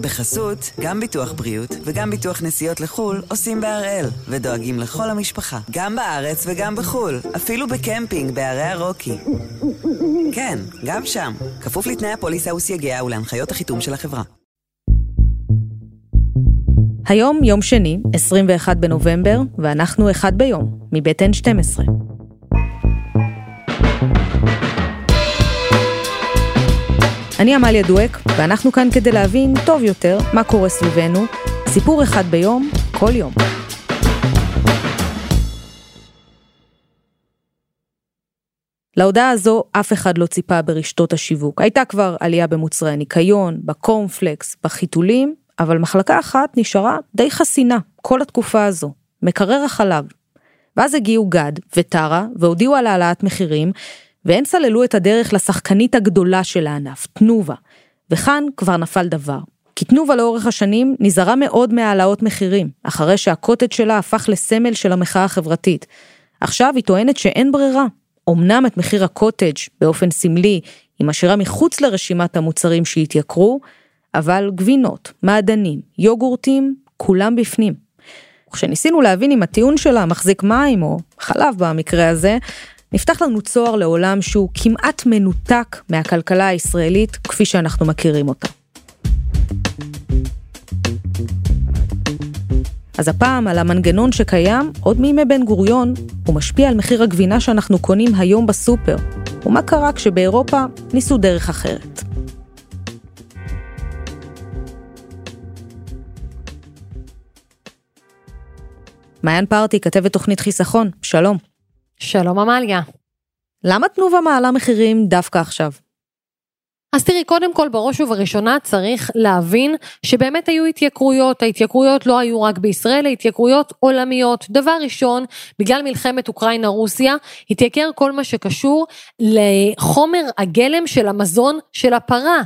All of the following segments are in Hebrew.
בחסות, גם ביטוח בריאות וגם ביטוח נסיעות לחו"ל עושים בהראל, ודואגים לכל המשפחה, גם בארץ וגם בחו"ל, אפילו בקמפינג בערי הרוקי. כן, גם שם, כפוף לתנאי הפוליסה וסייגיה ולהנחיות החיתום של החברה. היום יום שני, 21 בנובמבר, ואנחנו אחד ביום, מבית N12. אני עמליה דואק, ואנחנו כאן כדי להבין טוב יותר מה קורה סביבנו, סיפור אחד ביום, כל יום. להודעה הזו אף אחד לא ציפה ברשתות השיווק. הייתה כבר עלייה במוצרי הניקיון, בקורנפלקס, בחיתולים, אבל מחלקה אחת נשארה די חסינה כל התקופה הזו, מקרר החלב. ואז הגיעו גד וטרה והודיעו על העלאת מחירים, והן סללו את הדרך לשחקנית הגדולה של הענף, תנובה. וכאן כבר נפל דבר. כי תנובה לאורך השנים נזהרה מאוד מהעלאות מחירים, אחרי שהקוטג' שלה הפך לסמל של המחאה החברתית. עכשיו היא טוענת שאין ברירה. אמנם את מחיר הקוטג' באופן סמלי היא משאירה מחוץ לרשימת המוצרים שהתייקרו, אבל גבינות, מעדנים, יוגורטים, כולם בפנים. וכשניסינו להבין אם הטיעון שלה מחזיק מים, או חלב במקרה הזה, נפתח לנו צוהר לעולם שהוא כמעט מנותק מהכלכלה הישראלית כפי שאנחנו מכירים אותה. אז הפעם על המנגנון שקיים עוד מימי בן גוריון, הוא משפיע על מחיר הגבינה שאנחנו קונים היום בסופר, ומה קרה כשבאירופה ניסו דרך אחרת. מעיין פרטי, כתבת תוכנית חיסכון, שלום. שלום עמליה. למה תנובה מעלה מחירים דווקא עכשיו? אז תראי, קודם כל, בראש ובראשונה צריך להבין שבאמת היו התייקרויות. ההתייקרויות לא היו רק בישראל, ההתייקרויות עולמיות. דבר ראשון, בגלל מלחמת אוקראינה-רוסיה, התייקר כל מה שקשור לחומר הגלם של המזון של הפרה.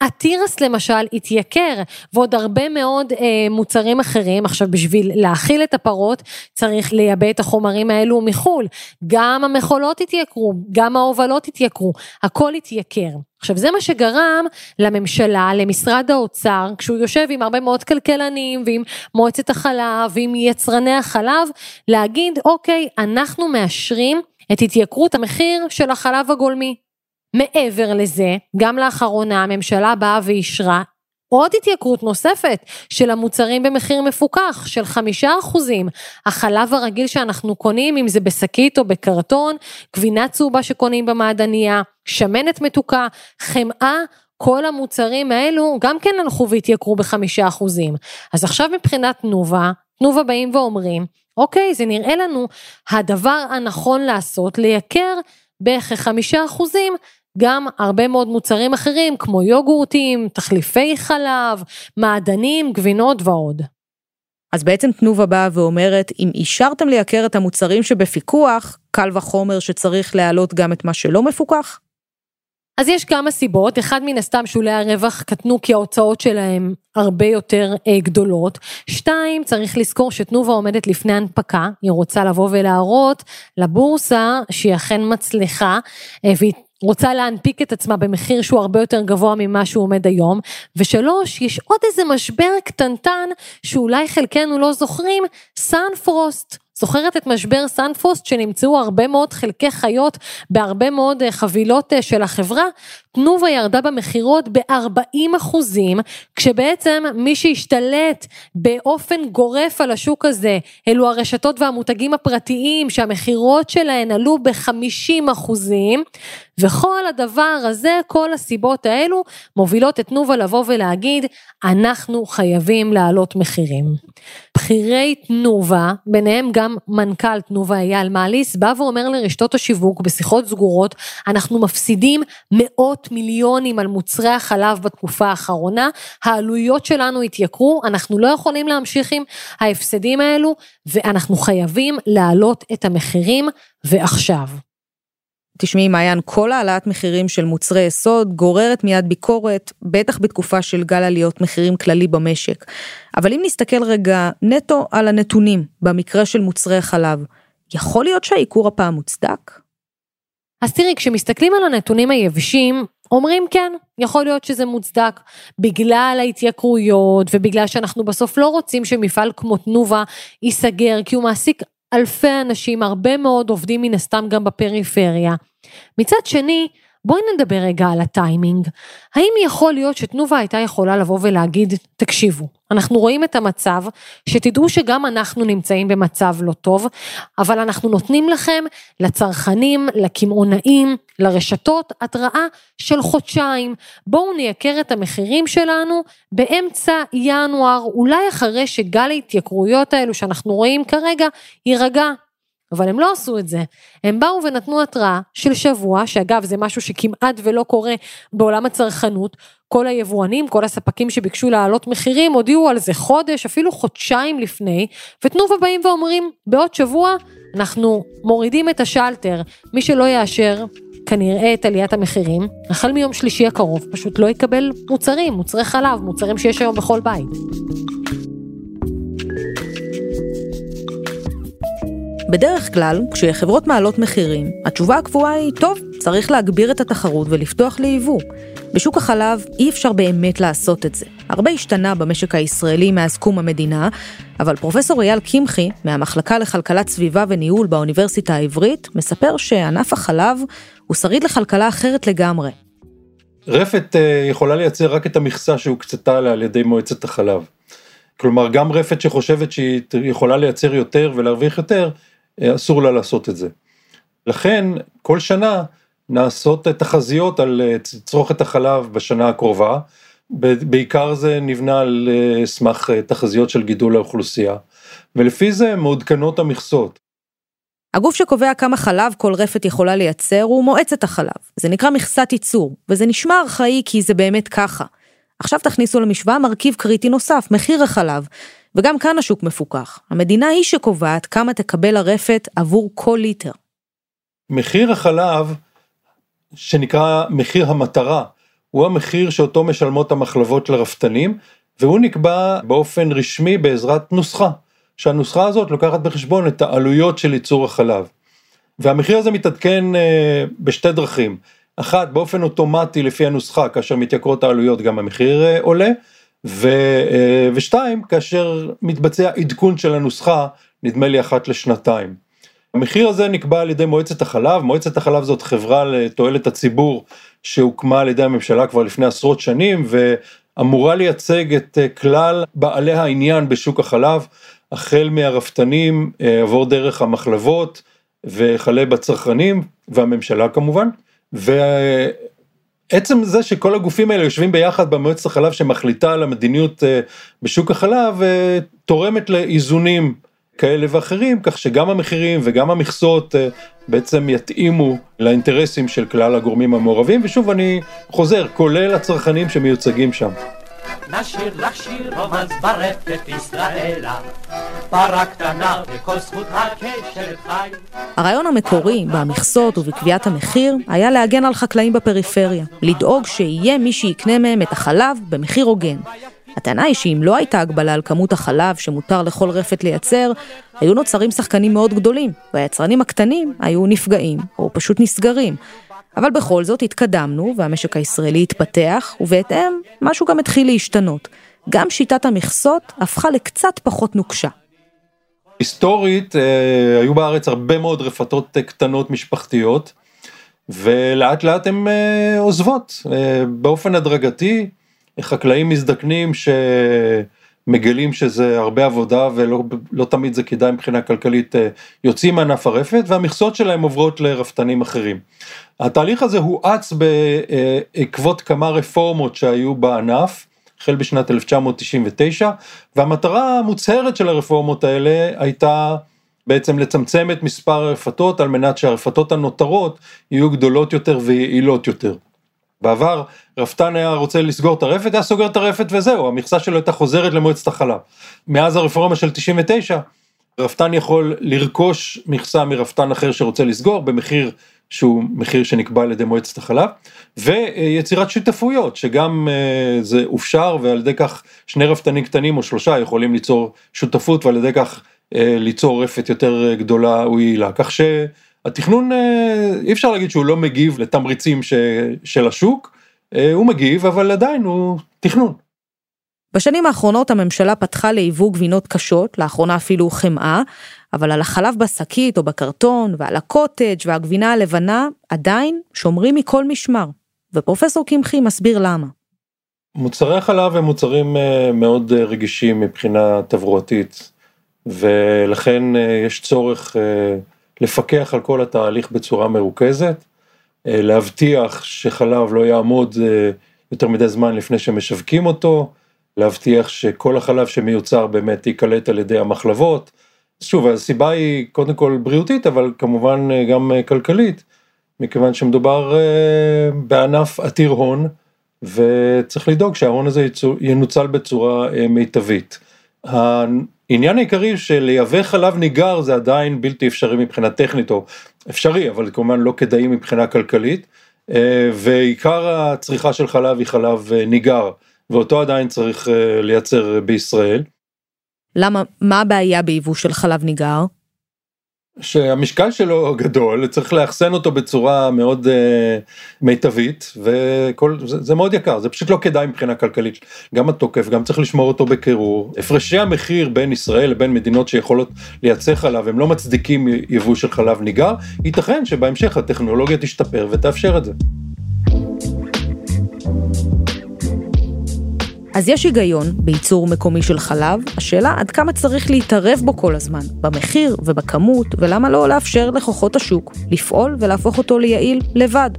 התירס למשל התייקר, ועוד הרבה מאוד אה, מוצרים אחרים. עכשיו, בשביל להאכיל את הפרות, צריך לייבא את החומרים האלו מחו"ל. גם המכולות התייקרו, גם ההובלות התייקרו, הכל התייקר. עכשיו זה מה שגרם לממשלה, למשרד האוצר, כשהוא יושב עם הרבה מאוד כלכלנים ועם מועצת החלב ועם יצרני החלב, להגיד אוקיי, אנחנו מאשרים את התייקרות המחיר של החלב הגולמי. מעבר לזה, גם לאחרונה הממשלה באה ואישרה עוד התייקרות נוספת של המוצרים במחיר מפוקח של חמישה אחוזים. החלב הרגיל שאנחנו קונים, אם זה בשקית או בקרטון, גבינה צהובה שקונים במעדניה, שמנת מתוקה, חמאה, כל המוצרים האלו גם כן הלכו והתייקרו בחמישה אחוזים. אז עכשיו מבחינת תנובה, תנובה באים ואומרים, אוקיי, זה נראה לנו הדבר הנכון לעשות, לייקר בכחמישה אחוזים גם הרבה מאוד מוצרים אחרים כמו יוגורטים, תחליפי חלב, מעדנים, גבינות ועוד. אז בעצם תנובה באה ואומרת, אם אישרתם לייקר את המוצרים שבפיקוח, קל וחומר שצריך להעלות גם את מה שלא מפוקח? אז יש כמה סיבות, אחד מן הסתם שולי הרווח קטנו כי ההוצאות שלהם הרבה יותר אה, גדולות. שתיים, צריך לזכור שתנובה עומדת לפני הנפקה, היא רוצה לבוא ולהראות לבורסה שהיא אכן מצליחה, אה, והיא רוצה להנפיק את עצמה במחיר שהוא הרבה יותר גבוה ממה שהוא עומד היום, ושלוש, יש עוד איזה משבר קטנטן שאולי חלקנו לא זוכרים, סאנפרוסט. זוכרת את משבר סאנפרוסט שנמצאו הרבה מאוד חלקי חיות בהרבה מאוד אה, חבילות אה, של החברה? תנובה ירדה במכירות ב-40 אחוזים, כשבעצם מי שהשתלט באופן גורף על השוק הזה, אלו הרשתות והמותגים הפרטיים שהמכירות שלהן עלו ב-50 אחוזים, וכל הדבר הזה, כל הסיבות האלו, מובילות את תנובה לבוא ולהגיד, אנחנו חייבים להעלות מחירים. בכירי תנובה, ביניהם גם מנכ"ל תנובה אייל מאליס, בא ואומר לרשתות השיווק בשיחות סגורות, אנחנו מפסידים מאות מיליונים על מוצרי החלב בתקופה האחרונה, העלויות שלנו התייקרו, אנחנו לא יכולים להמשיך עם ההפסדים האלו, ואנחנו חייבים להעלות את המחירים ועכשיו. תשמעי מעיין, כל העלאת מחירים של מוצרי יסוד גוררת מיד ביקורת, בטח בתקופה של גל עליות מחירים כללי במשק. אבל אם נסתכל רגע נטו על הנתונים, במקרה של מוצרי חלב, יכול להיות שהעיקור הפעם מוצדק? אז תראי, כשמסתכלים על הנתונים היבשים, אומרים כן, יכול להיות שזה מוצדק בגלל ההתייקרויות ובגלל שאנחנו בסוף לא רוצים שמפעל כמו תנובה ייסגר כי הוא מעסיק אלפי אנשים, הרבה מאוד עובדים מן הסתם גם בפריפריה. מצד שני, בואי נדבר רגע על הטיימינג. האם יכול להיות שתנובה הייתה יכולה לבוא ולהגיד, תקשיבו, אנחנו רואים את המצב, שתדעו שגם אנחנו נמצאים במצב לא טוב, אבל אנחנו נותנים לכם, לצרכנים, לקמעונאים, לרשתות, התראה של חודשיים. בואו נייקר את המחירים שלנו באמצע ינואר, אולי אחרי שגל ההתייקרויות האלו שאנחנו רואים כרגע, יירגע. אבל הם לא עשו את זה. הם באו ונתנו התראה של שבוע, שאגב זה משהו שכמעט ולא קורה בעולם הצרכנות, כל היבואנים, כל הספקים שביקשו להעלות מחירים, הודיעו על זה חודש, אפילו חודשיים לפני, ותנובה באים ואומרים, בעוד שבוע אנחנו מורידים את השלטר, מי שלא יאשר כנראה את עליית המחירים, החל מיום שלישי הקרוב פשוט לא יקבל מוצרים, מוצרי חלב, מוצרים שיש היום בכל בית. בדרך כלל, כשחברות מעלות מחירים, התשובה הקבועה היא, טוב, צריך להגביר את התחרות ולפתוח ליבוא. בשוק החלב אי אפשר באמת לעשות את זה. הרבה השתנה במשק הישראלי מאז קום המדינה, אבל פרופסור אייל קמחי, מהמחלקה לכלכלת סביבה וניהול באוניברסיטה העברית, מספר שענף החלב הוא שריד לכלכלה אחרת לגמרי. רפת אה, יכולה לייצר רק את המכסה שהוקצתה לה על ידי מועצת החלב. כלומר, גם רפת שחושבת שהיא יכולה לייצר יותר ולהרוויח יותר, אסור לה לעשות את זה. לכן כל שנה נעשות תחזיות על אה, צרוכת החלב בשנה הקרובה, בעיקר זה נבנה על אה, סמך תחזיות של גידול האוכלוסייה, ולפי זה מעודכנות המכסות. הגוף שקובע כמה חלב כל רפת יכולה לייצר הוא מועצת החלב. זה נקרא מכסת ייצור, וזה נשמע ארכאי כי זה באמת ככה. עכשיו תכניסו למשוואה מרכיב קריטי נוסף, מחיר החלב. וגם כאן השוק מפוקח. המדינה היא שקובעת כמה תקבל הרפת עבור כל ליטר. מחיר החלב, שנקרא מחיר המטרה, הוא המחיר שאותו משלמות המחלבות לרפתנים, והוא נקבע באופן רשמי בעזרת נוסחה, שהנוסחה הזאת לוקחת בחשבון את העלויות של ייצור החלב. והמחיר הזה מתעדכן אה, בשתי דרכים, אחת באופן אוטומטי לפי הנוסחה, כאשר מתייקרות העלויות גם המחיר אה, עולה, ו, אה, ושתיים, כאשר מתבצע עדכון של הנוסחה, נדמה לי אחת לשנתיים. המחיר הזה נקבע על ידי מועצת החלב, מועצת החלב זאת חברה לתועלת הציבור שהוקמה על ידי הממשלה כבר לפני עשרות שנים ואמורה לייצג את אה, כלל בעלי העניין בשוק החלב, החל מהרפתנים, אה, עבור דרך המחלבות וכלה בצרכנים והממשלה כמובן. עצם זה שכל הגופים האלה יושבים ביחד במועצת החלב שמחליטה על המדיניות אה, בשוק החלב אה, תורמת לאיזונים כאלה ואחרים כך שגם המחירים וגם המכסות אה, בעצם יתאימו לאינטרסים של כלל הגורמים המעורבים ושוב אני חוזר כולל הצרכנים שמיוצגים שם. נשיר לך שיר רומנס ברפת ישראלה, פרה קטנה וכל זכות הקשר חי. הרעיון המקורי במכסות ובקביעת המחיר היה להגן על חקלאים בפריפריה, לדאוג שיהיה מי שיקנה מהם את החלב במחיר הוגן. הטענה היא שאם לא הייתה הגבלה על כמות החלב שמותר לכל רפת לייצר, היו נוצרים שחקנים מאוד גדולים, והיצרנים הקטנים היו נפגעים או פשוט נסגרים. אבל בכל זאת התקדמנו והמשק הישראלי התפתח, ובהתאם משהו גם התחיל להשתנות. גם שיטת המכסות הפכה לקצת פחות נוקשה. היסטורית אה, היו בארץ הרבה מאוד רפתות אה, קטנות משפחתיות, ולאט לאט הן אה, עוזבות באופן הדרגתי, חקלאים מזדקנים ש... מגלים שזה הרבה עבודה ולא לא תמיד זה כדאי מבחינה כלכלית, אה, יוצאים מענף הרפת והמכסות שלהם עוברות לרפתנים אחרים. התהליך הזה הואץ בעקבות כמה רפורמות שהיו בענף, החל בשנת 1999, והמטרה המוצהרת של הרפורמות האלה הייתה בעצם לצמצם את מספר הרפתות על מנת שהרפתות הנותרות יהיו גדולות יותר ויעילות יותר. בעבר רפתן היה רוצה לסגור את הרפת, היה סוגר את הרפת וזהו, המכסה שלו הייתה חוזרת למועצת החלב. מאז הרפורמה של 99, רפתן יכול לרכוש מכסה מרפתן אחר שרוצה לסגור במחיר שהוא מחיר שנקבע על ידי מועצת החלב, ויצירת שותפויות, שגם אה, זה אופשר ועל ידי כך שני רפתנים קטנים או שלושה יכולים ליצור שותפות ועל ידי כך אה, ליצור רפת יותר גדולה או יעילה, כך שהתכנון אה, אי אפשר להגיד שהוא לא מגיב לתמריצים ש, של השוק, הוא מגיב, אבל עדיין הוא תכנון. בשנים האחרונות הממשלה פתחה ליבוא גבינות קשות, לאחרונה אפילו חמאה, אבל על החלב בשקית או בקרטון ועל הקוטג' והגבינה הלבנה עדיין שומרים מכל משמר. ופרופסור קמחי מסביר למה. מוצרי החלב הם מוצרים אה, מאוד אה, רגישים מבחינה תברואתית, ולכן אה, יש צורך לפקח על כל התהליך בצורה מרוכזת, להבטיח שחלב לא יעמוד יותר מדי זמן לפני שמשווקים אותו, להבטיח שכל החלב שמיוצר באמת ייקלט על ידי המחלבות. שוב, הסיבה היא קודם כל בריאותית, אבל כמובן גם כלכלית, מכיוון שמדובר בענף עתיר הון. וצריך לדאוג שההון הזה ינוצל בצורה אה, מיטבית. העניין העיקרי של לייבא חלב ניגר זה עדיין בלתי אפשרי מבחינה טכנית או אפשרי אבל כמובן לא כדאי מבחינה כלכלית אה, ועיקר הצריכה של חלב היא חלב אה, ניגר ואותו עדיין צריך לייצר בישראל. למה מה הבעיה ביבוא של חלב ניגר? שהמשקל שלו גדול, צריך לאחסן אותו בצורה מאוד אה, מיטבית, וכל, זה, זה מאוד יקר, זה פשוט לא כדאי מבחינה כלכלית, גם התוקף, גם צריך לשמור אותו בקירור. הפרשי המחיר בין ישראל לבין מדינות שיכולות לייצא חלב, הם לא מצדיקים יבוא של חלב ניגר, ייתכן שבהמשך הטכנולוגיה תשתפר ותאפשר את זה. אז יש היגיון בייצור מקומי של חלב, השאלה עד כמה צריך להתערב בו כל הזמן, במחיר ובכמות, ולמה לא לאפשר לכוחות השוק לפעול ולהפוך אותו ליעיל לבד.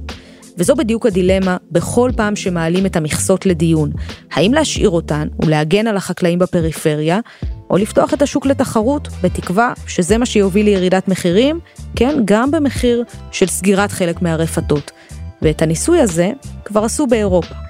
וזו בדיוק הדילמה בכל פעם שמעלים את המכסות לדיון. האם להשאיר אותן ולהגן על החקלאים בפריפריה, או לפתוח את השוק לתחרות, בתקווה שזה מה שיוביל לירידת מחירים, כן, גם במחיר של סגירת חלק מהרפתות. ואת הניסוי הזה כבר עשו באירופה.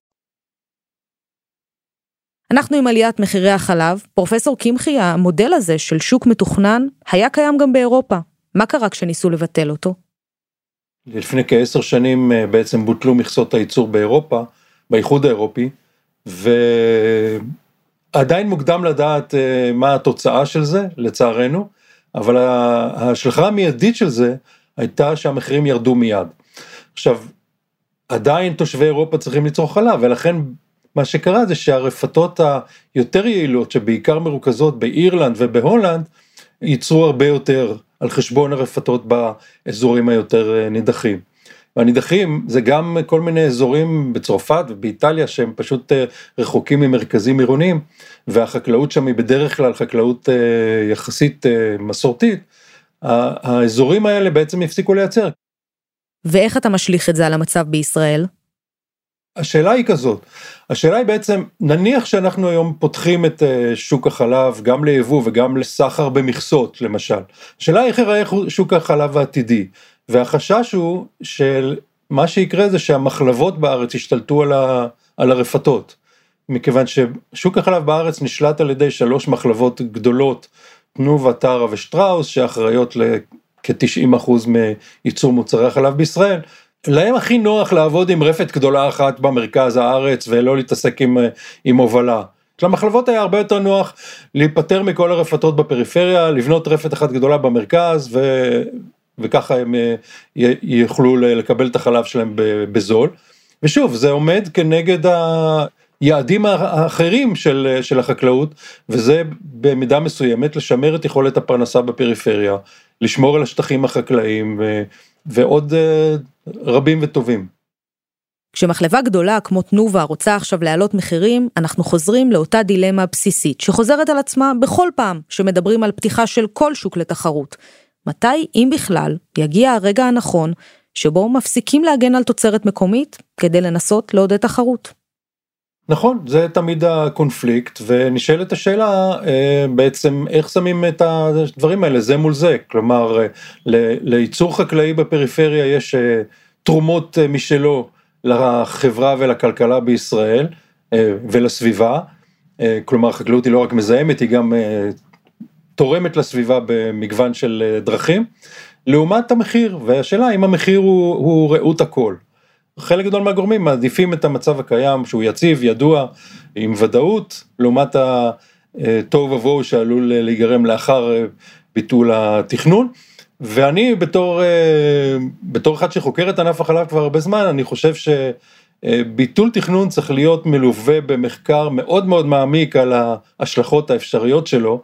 אנחנו עם עליית מחירי החלב, פרופסור קמחי, המודל הזה של שוק מתוכנן, היה קיים גם באירופה. מה קרה כשניסו לבטל אותו? לפני כעשר שנים אה, בעצם בוטלו מכסות הייצור באירופה, באיחוד האירופי, ועדיין מוקדם לדעת אה, מה התוצאה של זה, לצערנו, אבל ההשלכה המיידית של זה הייתה שהמחירים ירדו מיד. עכשיו, עדיין תושבי אירופה צריכים לצרוך חלב, ולכן מה שקרה זה שהרפתות היותר יעילות, שבעיקר מרוכזות באירלנד ובהולנד, ייצרו הרבה יותר על חשבון הרפתות באזורים היותר אה, נידחים. והנידחים זה גם כל מיני אזורים בצרפת ובאיטליה שהם פשוט אה, רחוקים ממרכזים עירוניים והחקלאות שם היא בדרך כלל חקלאות אה, יחסית מסורתית, האזורים האלה בעצם הפסיקו לייצר. ואיך אתה משליך את זה על המצב בישראל? השאלה היא כזאת, השאלה היא בעצם, נניח שאנחנו היום פותחים את אה, שוק החלב גם ליבוא וגם לסחר במכסות למשל, השאלה היא איך ייראה שוק החלב העתידי, והחשש הוא שמה שיקרה זה שהמחלבות בארץ ישתלטו על, ה, על הרפתות, מכיוון ששוק החלב בארץ נשלט על ידי שלוש מחלבות גדולות, תנובה, טרה ושטראוס, שאחראיות לכ-90% מייצור מוצרי החלב בישראל, להם הכי נוח לעבוד עם רפת גדולה אחת במרכז הארץ ולא להתעסק עם, עם הובלה. למחלבות היה הרבה יותר נוח להיפטר מכל הרפתות בפריפריה, לבנות רפת אחת גדולה במרכז ו, וככה הם אה, יוכלו לקבל את החלב שלהם בזול. ושוב, זה עומד כנגד היעדים האחרים של, של החקלאות, וזה במידה מסוימת לשמר את יכולת הפרנסה בפריפריה, לשמור על השטחים החקלאיים ועוד אה, רבים וטובים. כשמחלבה גדולה כמו תנובה רוצה עכשיו להעלות מחירים, אנחנו חוזרים לאותה דילמה בסיסית שחוזרת על עצמה בכל פעם שמדברים על פתיחה של כל שוק לתחרות. מתי, אם בכלל, יגיע הרגע הנכון שבו מפסיקים להגן על תוצרת מקומית כדי לנסות לעודד תחרות? נכון, זה תמיד הקונפליקט, ונשאלת השאלה אה, בעצם איך שמים את הדברים האלה זה מול זה, כלומר לייצור חקלאי בפריפריה יש אה, תרומות אה, משלו לחברה ולכלכלה בישראל ולסביבה. כלומר, החקלאות היא לא רק מזהמת, היא גם תורמת לסביבה במגוון של דרכים, לעומת המחיר, והשאלה אם המחיר הוא, הוא ראות הכל. חלק גדול מהגורמים מעדיפים את המצב הקיים שהוא יציב, ידוע, עם ודאות, לעומת התוהו ובוהו שעלול להיגרם לאחר ביטול התכנון. ואני בתור, בתור אחד שחוקר את ענף החלב כבר הרבה זמן, אני חושב שביטול תכנון צריך להיות מלווה במחקר מאוד מאוד מעמיק על ההשלכות האפשריות שלו.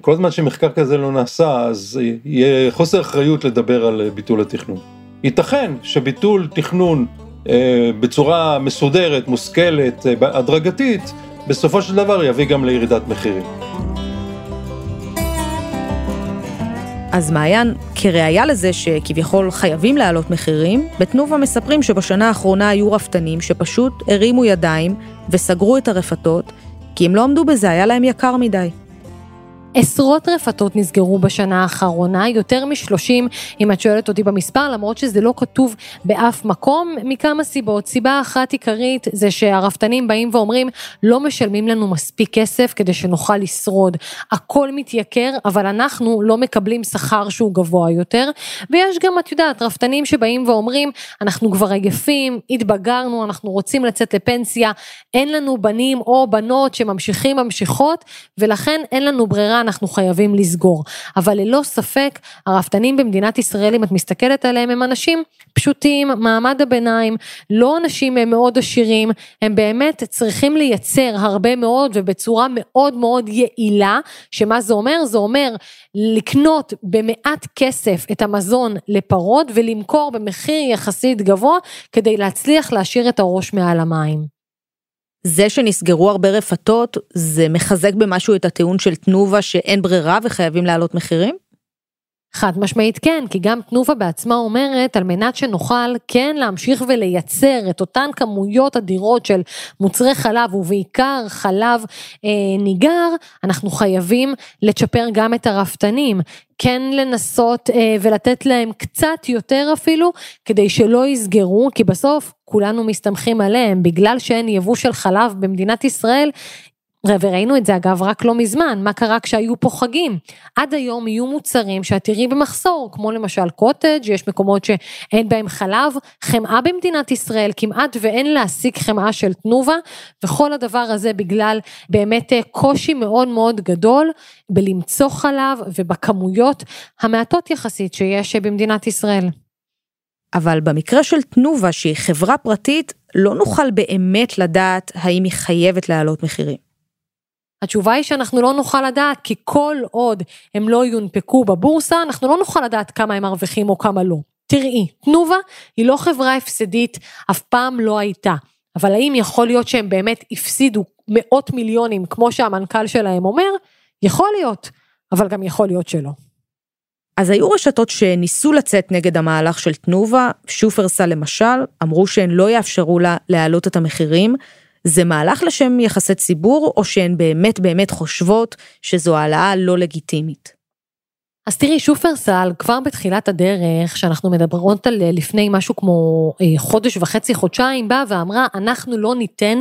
כל זמן שמחקר כזה לא נעשה, אז יהיה חוסר אחריות לדבר על ביטול התכנון. ייתכן שביטול תכנון אה, בצורה מסודרת, מושכלת, אה, הדרגתית, בסופו של דבר יביא גם לירידת מחירים. אז מעיין, כראיה לזה שכביכול חייבים להעלות מחירים, בתנובה מספרים שבשנה האחרונה היו רפתנים שפשוט הרימו ידיים וסגרו את הרפתות, כי אם לא עמדו בזה היה להם יקר מדי. עשרות רפתות נסגרו בשנה האחרונה, יותר מ-30 אם את שואלת אותי במספר, למרות שזה לא כתוב באף מקום, מכמה סיבות. סיבה אחת עיקרית זה שהרפתנים באים ואומרים, לא משלמים לנו מספיק כסף כדי שנוכל לשרוד. הכל מתייקר, אבל אנחנו לא מקבלים שכר שהוא גבוה יותר. ויש גם, את יודעת, רפתנים שבאים ואומרים, אנחנו כבר עייפים, התבגרנו, אנחנו רוצים לצאת לפנסיה, אין לנו בנים או בנות שממשיכים ממשיכות, ולכן אין לנו ברירה. אנחנו חייבים לסגור. אבל ללא ספק, הרפתנים במדינת ישראל, אם את מסתכלת עליהם, הם אנשים פשוטים, מעמד הביניים, לא אנשים מאוד עשירים, הם באמת צריכים לייצר הרבה מאוד ובצורה מאוד מאוד יעילה, שמה זה אומר? זה אומר לקנות במעט כסף את המזון לפרות ולמכור במחיר יחסית גבוה כדי להצליח להשאיר את הראש מעל המים. זה שנסגרו הרבה רפתות, זה מחזק במשהו את הטיעון של תנובה שאין ברירה וחייבים להעלות מחירים? חד משמעית כן, כי גם תנובה בעצמה אומרת, על מנת שנוכל כן להמשיך ולייצר את אותן כמויות אדירות של מוצרי חלב, ובעיקר חלב אה, ניגר, אנחנו חייבים לצ'פר גם את הרפתנים. כן לנסות אה, ולתת להם קצת יותר אפילו, כדי שלא יסגרו, כי בסוף כולנו מסתמכים עליהם, בגלל שאין יבוא של חלב במדינת ישראל, וראינו את זה אגב רק לא מזמן, מה קרה כשהיו פה חגים? עד היום יהיו מוצרים שאת תראי במחסור, כמו למשל קוטג', יש מקומות שאין בהם חלב, חמאה במדינת ישראל, כמעט ואין להשיג חמאה של תנובה, וכל הדבר הזה בגלל באמת אה, קושי מאוד מאוד גדול בלמצוא חלב ובכמויות המעטות יחסית שיש במדינת ישראל. אבל במקרה של תנובה, שהיא חברה פרטית, לא נוכל באמת לדעת האם היא חייבת להעלות מחירים. התשובה היא שאנחנו לא נוכל לדעת, כי כל עוד הם לא יונפקו בבורסה, אנחנו לא נוכל לדעת כמה הם מרוויחים או כמה לא. תראי, תנובה היא לא חברה הפסדית, אף פעם לא הייתה. אבל האם יכול להיות שהם באמת הפסידו מאות מיליונים, כמו שהמנכ"ל שלהם אומר? יכול להיות, אבל גם יכול להיות שלא. אז היו רשתות שניסו לצאת נגד המהלך של תנובה, שופרסל למשל, אמרו שהן לא יאפשרו לה להעלות את המחירים, זה מהלך לשם יחסי ציבור, או שהן באמת באמת חושבות שזו העלאה לא לגיטימית? אז תראי, שופרסל כבר בתחילת הדרך, שאנחנו מדברות על לפני משהו כמו אה, חודש וחצי, חודשיים, באה ואמרה, אנחנו לא ניתן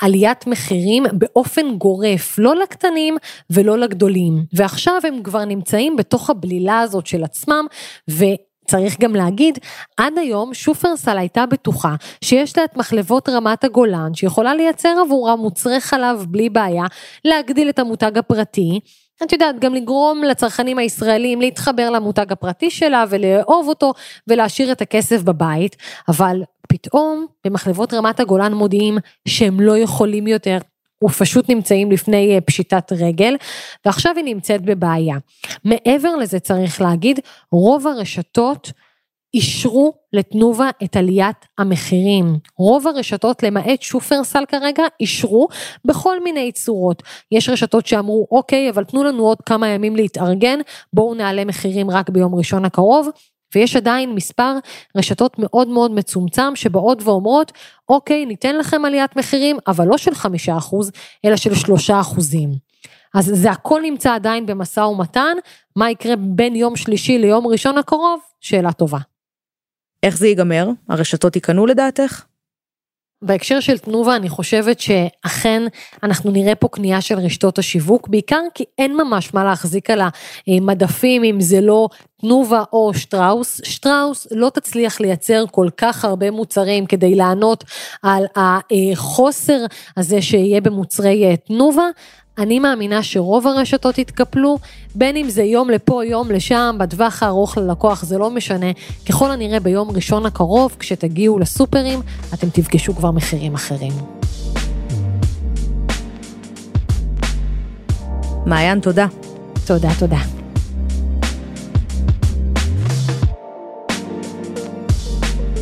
עליית מחירים באופן גורף, לא לקטנים ולא לגדולים. ועכשיו הם כבר נמצאים בתוך הבלילה הזאת של עצמם, ו... צריך גם להגיד, עד היום שופרסל הייתה בטוחה שיש לה את מחלבות רמת הגולן, שיכולה לייצר עבורה מוצרי חלב בלי בעיה, להגדיל את המותג הפרטי. את יודעת, גם לגרום לצרכנים הישראלים להתחבר למותג הפרטי שלה ולאהוב אותו ולהשאיר את הכסף בבית, אבל פתאום במחלבות רמת הגולן מודיעים שהם לא יכולים יותר ופשוט נמצאים לפני אה, פשיטת רגל, ועכשיו היא נמצאת בבעיה. מעבר לזה צריך להגיד, רוב הרשתות אישרו לתנובה את עליית המחירים. רוב הרשתות, למעט שופרסל כרגע, אישרו בכל מיני צורות. יש רשתות שאמרו, אוקיי, אבל תנו לנו עוד כמה ימים להתארגן, בואו נעלה מחירים רק ביום ראשון הקרוב. ויש עדיין מספר רשתות מאוד מאוד מצומצם שבאות ואומרות, אוקיי, ניתן לכם עליית מחירים, אבל לא של חמישה אחוז, אלא של שלושה אחוזים. אז זה הכל נמצא עדיין במשא ומתן, מה יקרה בין יום שלישי ליום ראשון הקרוב? שאלה טובה. איך זה ייגמר? הרשתות ייכנעו לדעתך? בהקשר של תנובה אני חושבת שאכן אנחנו נראה פה קנייה של רשתות השיווק, בעיקר כי אין ממש מה להחזיק על המדפים אם זה לא תנובה או שטראוס. שטראוס לא תצליח לייצר כל כך הרבה מוצרים כדי לענות על החוסר הזה שיהיה במוצרי תנובה. אני מאמינה שרוב הרשתות יתקפלו, בין אם זה יום לפה, יום לשם, בטווח הארוך ללקוח, זה לא משנה. ככל הנראה ביום ראשון הקרוב, כשתגיעו לסופרים, אתם תפגשו כבר מחירים אחרים. מעיין, תודה. תודה, תודה.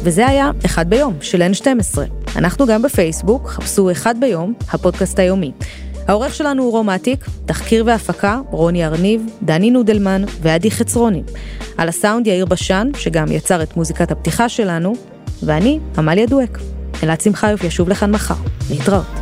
וזה היה אחד ביום של N12. אנחנו גם בפייסבוק, חפשו אחד ביום, הפודקאסט היומי. העורך שלנו הוא רומטיק, תחקיר והפקה, רוני ארניב, דני נודלמן ועדי חצרוני. על הסאונד יאיר בשן, שגם יצר את מוזיקת הפתיחה שלנו, ואני, עמליה דואק. אלעד שמחיוף ישוב לכאן מחר. להתראות.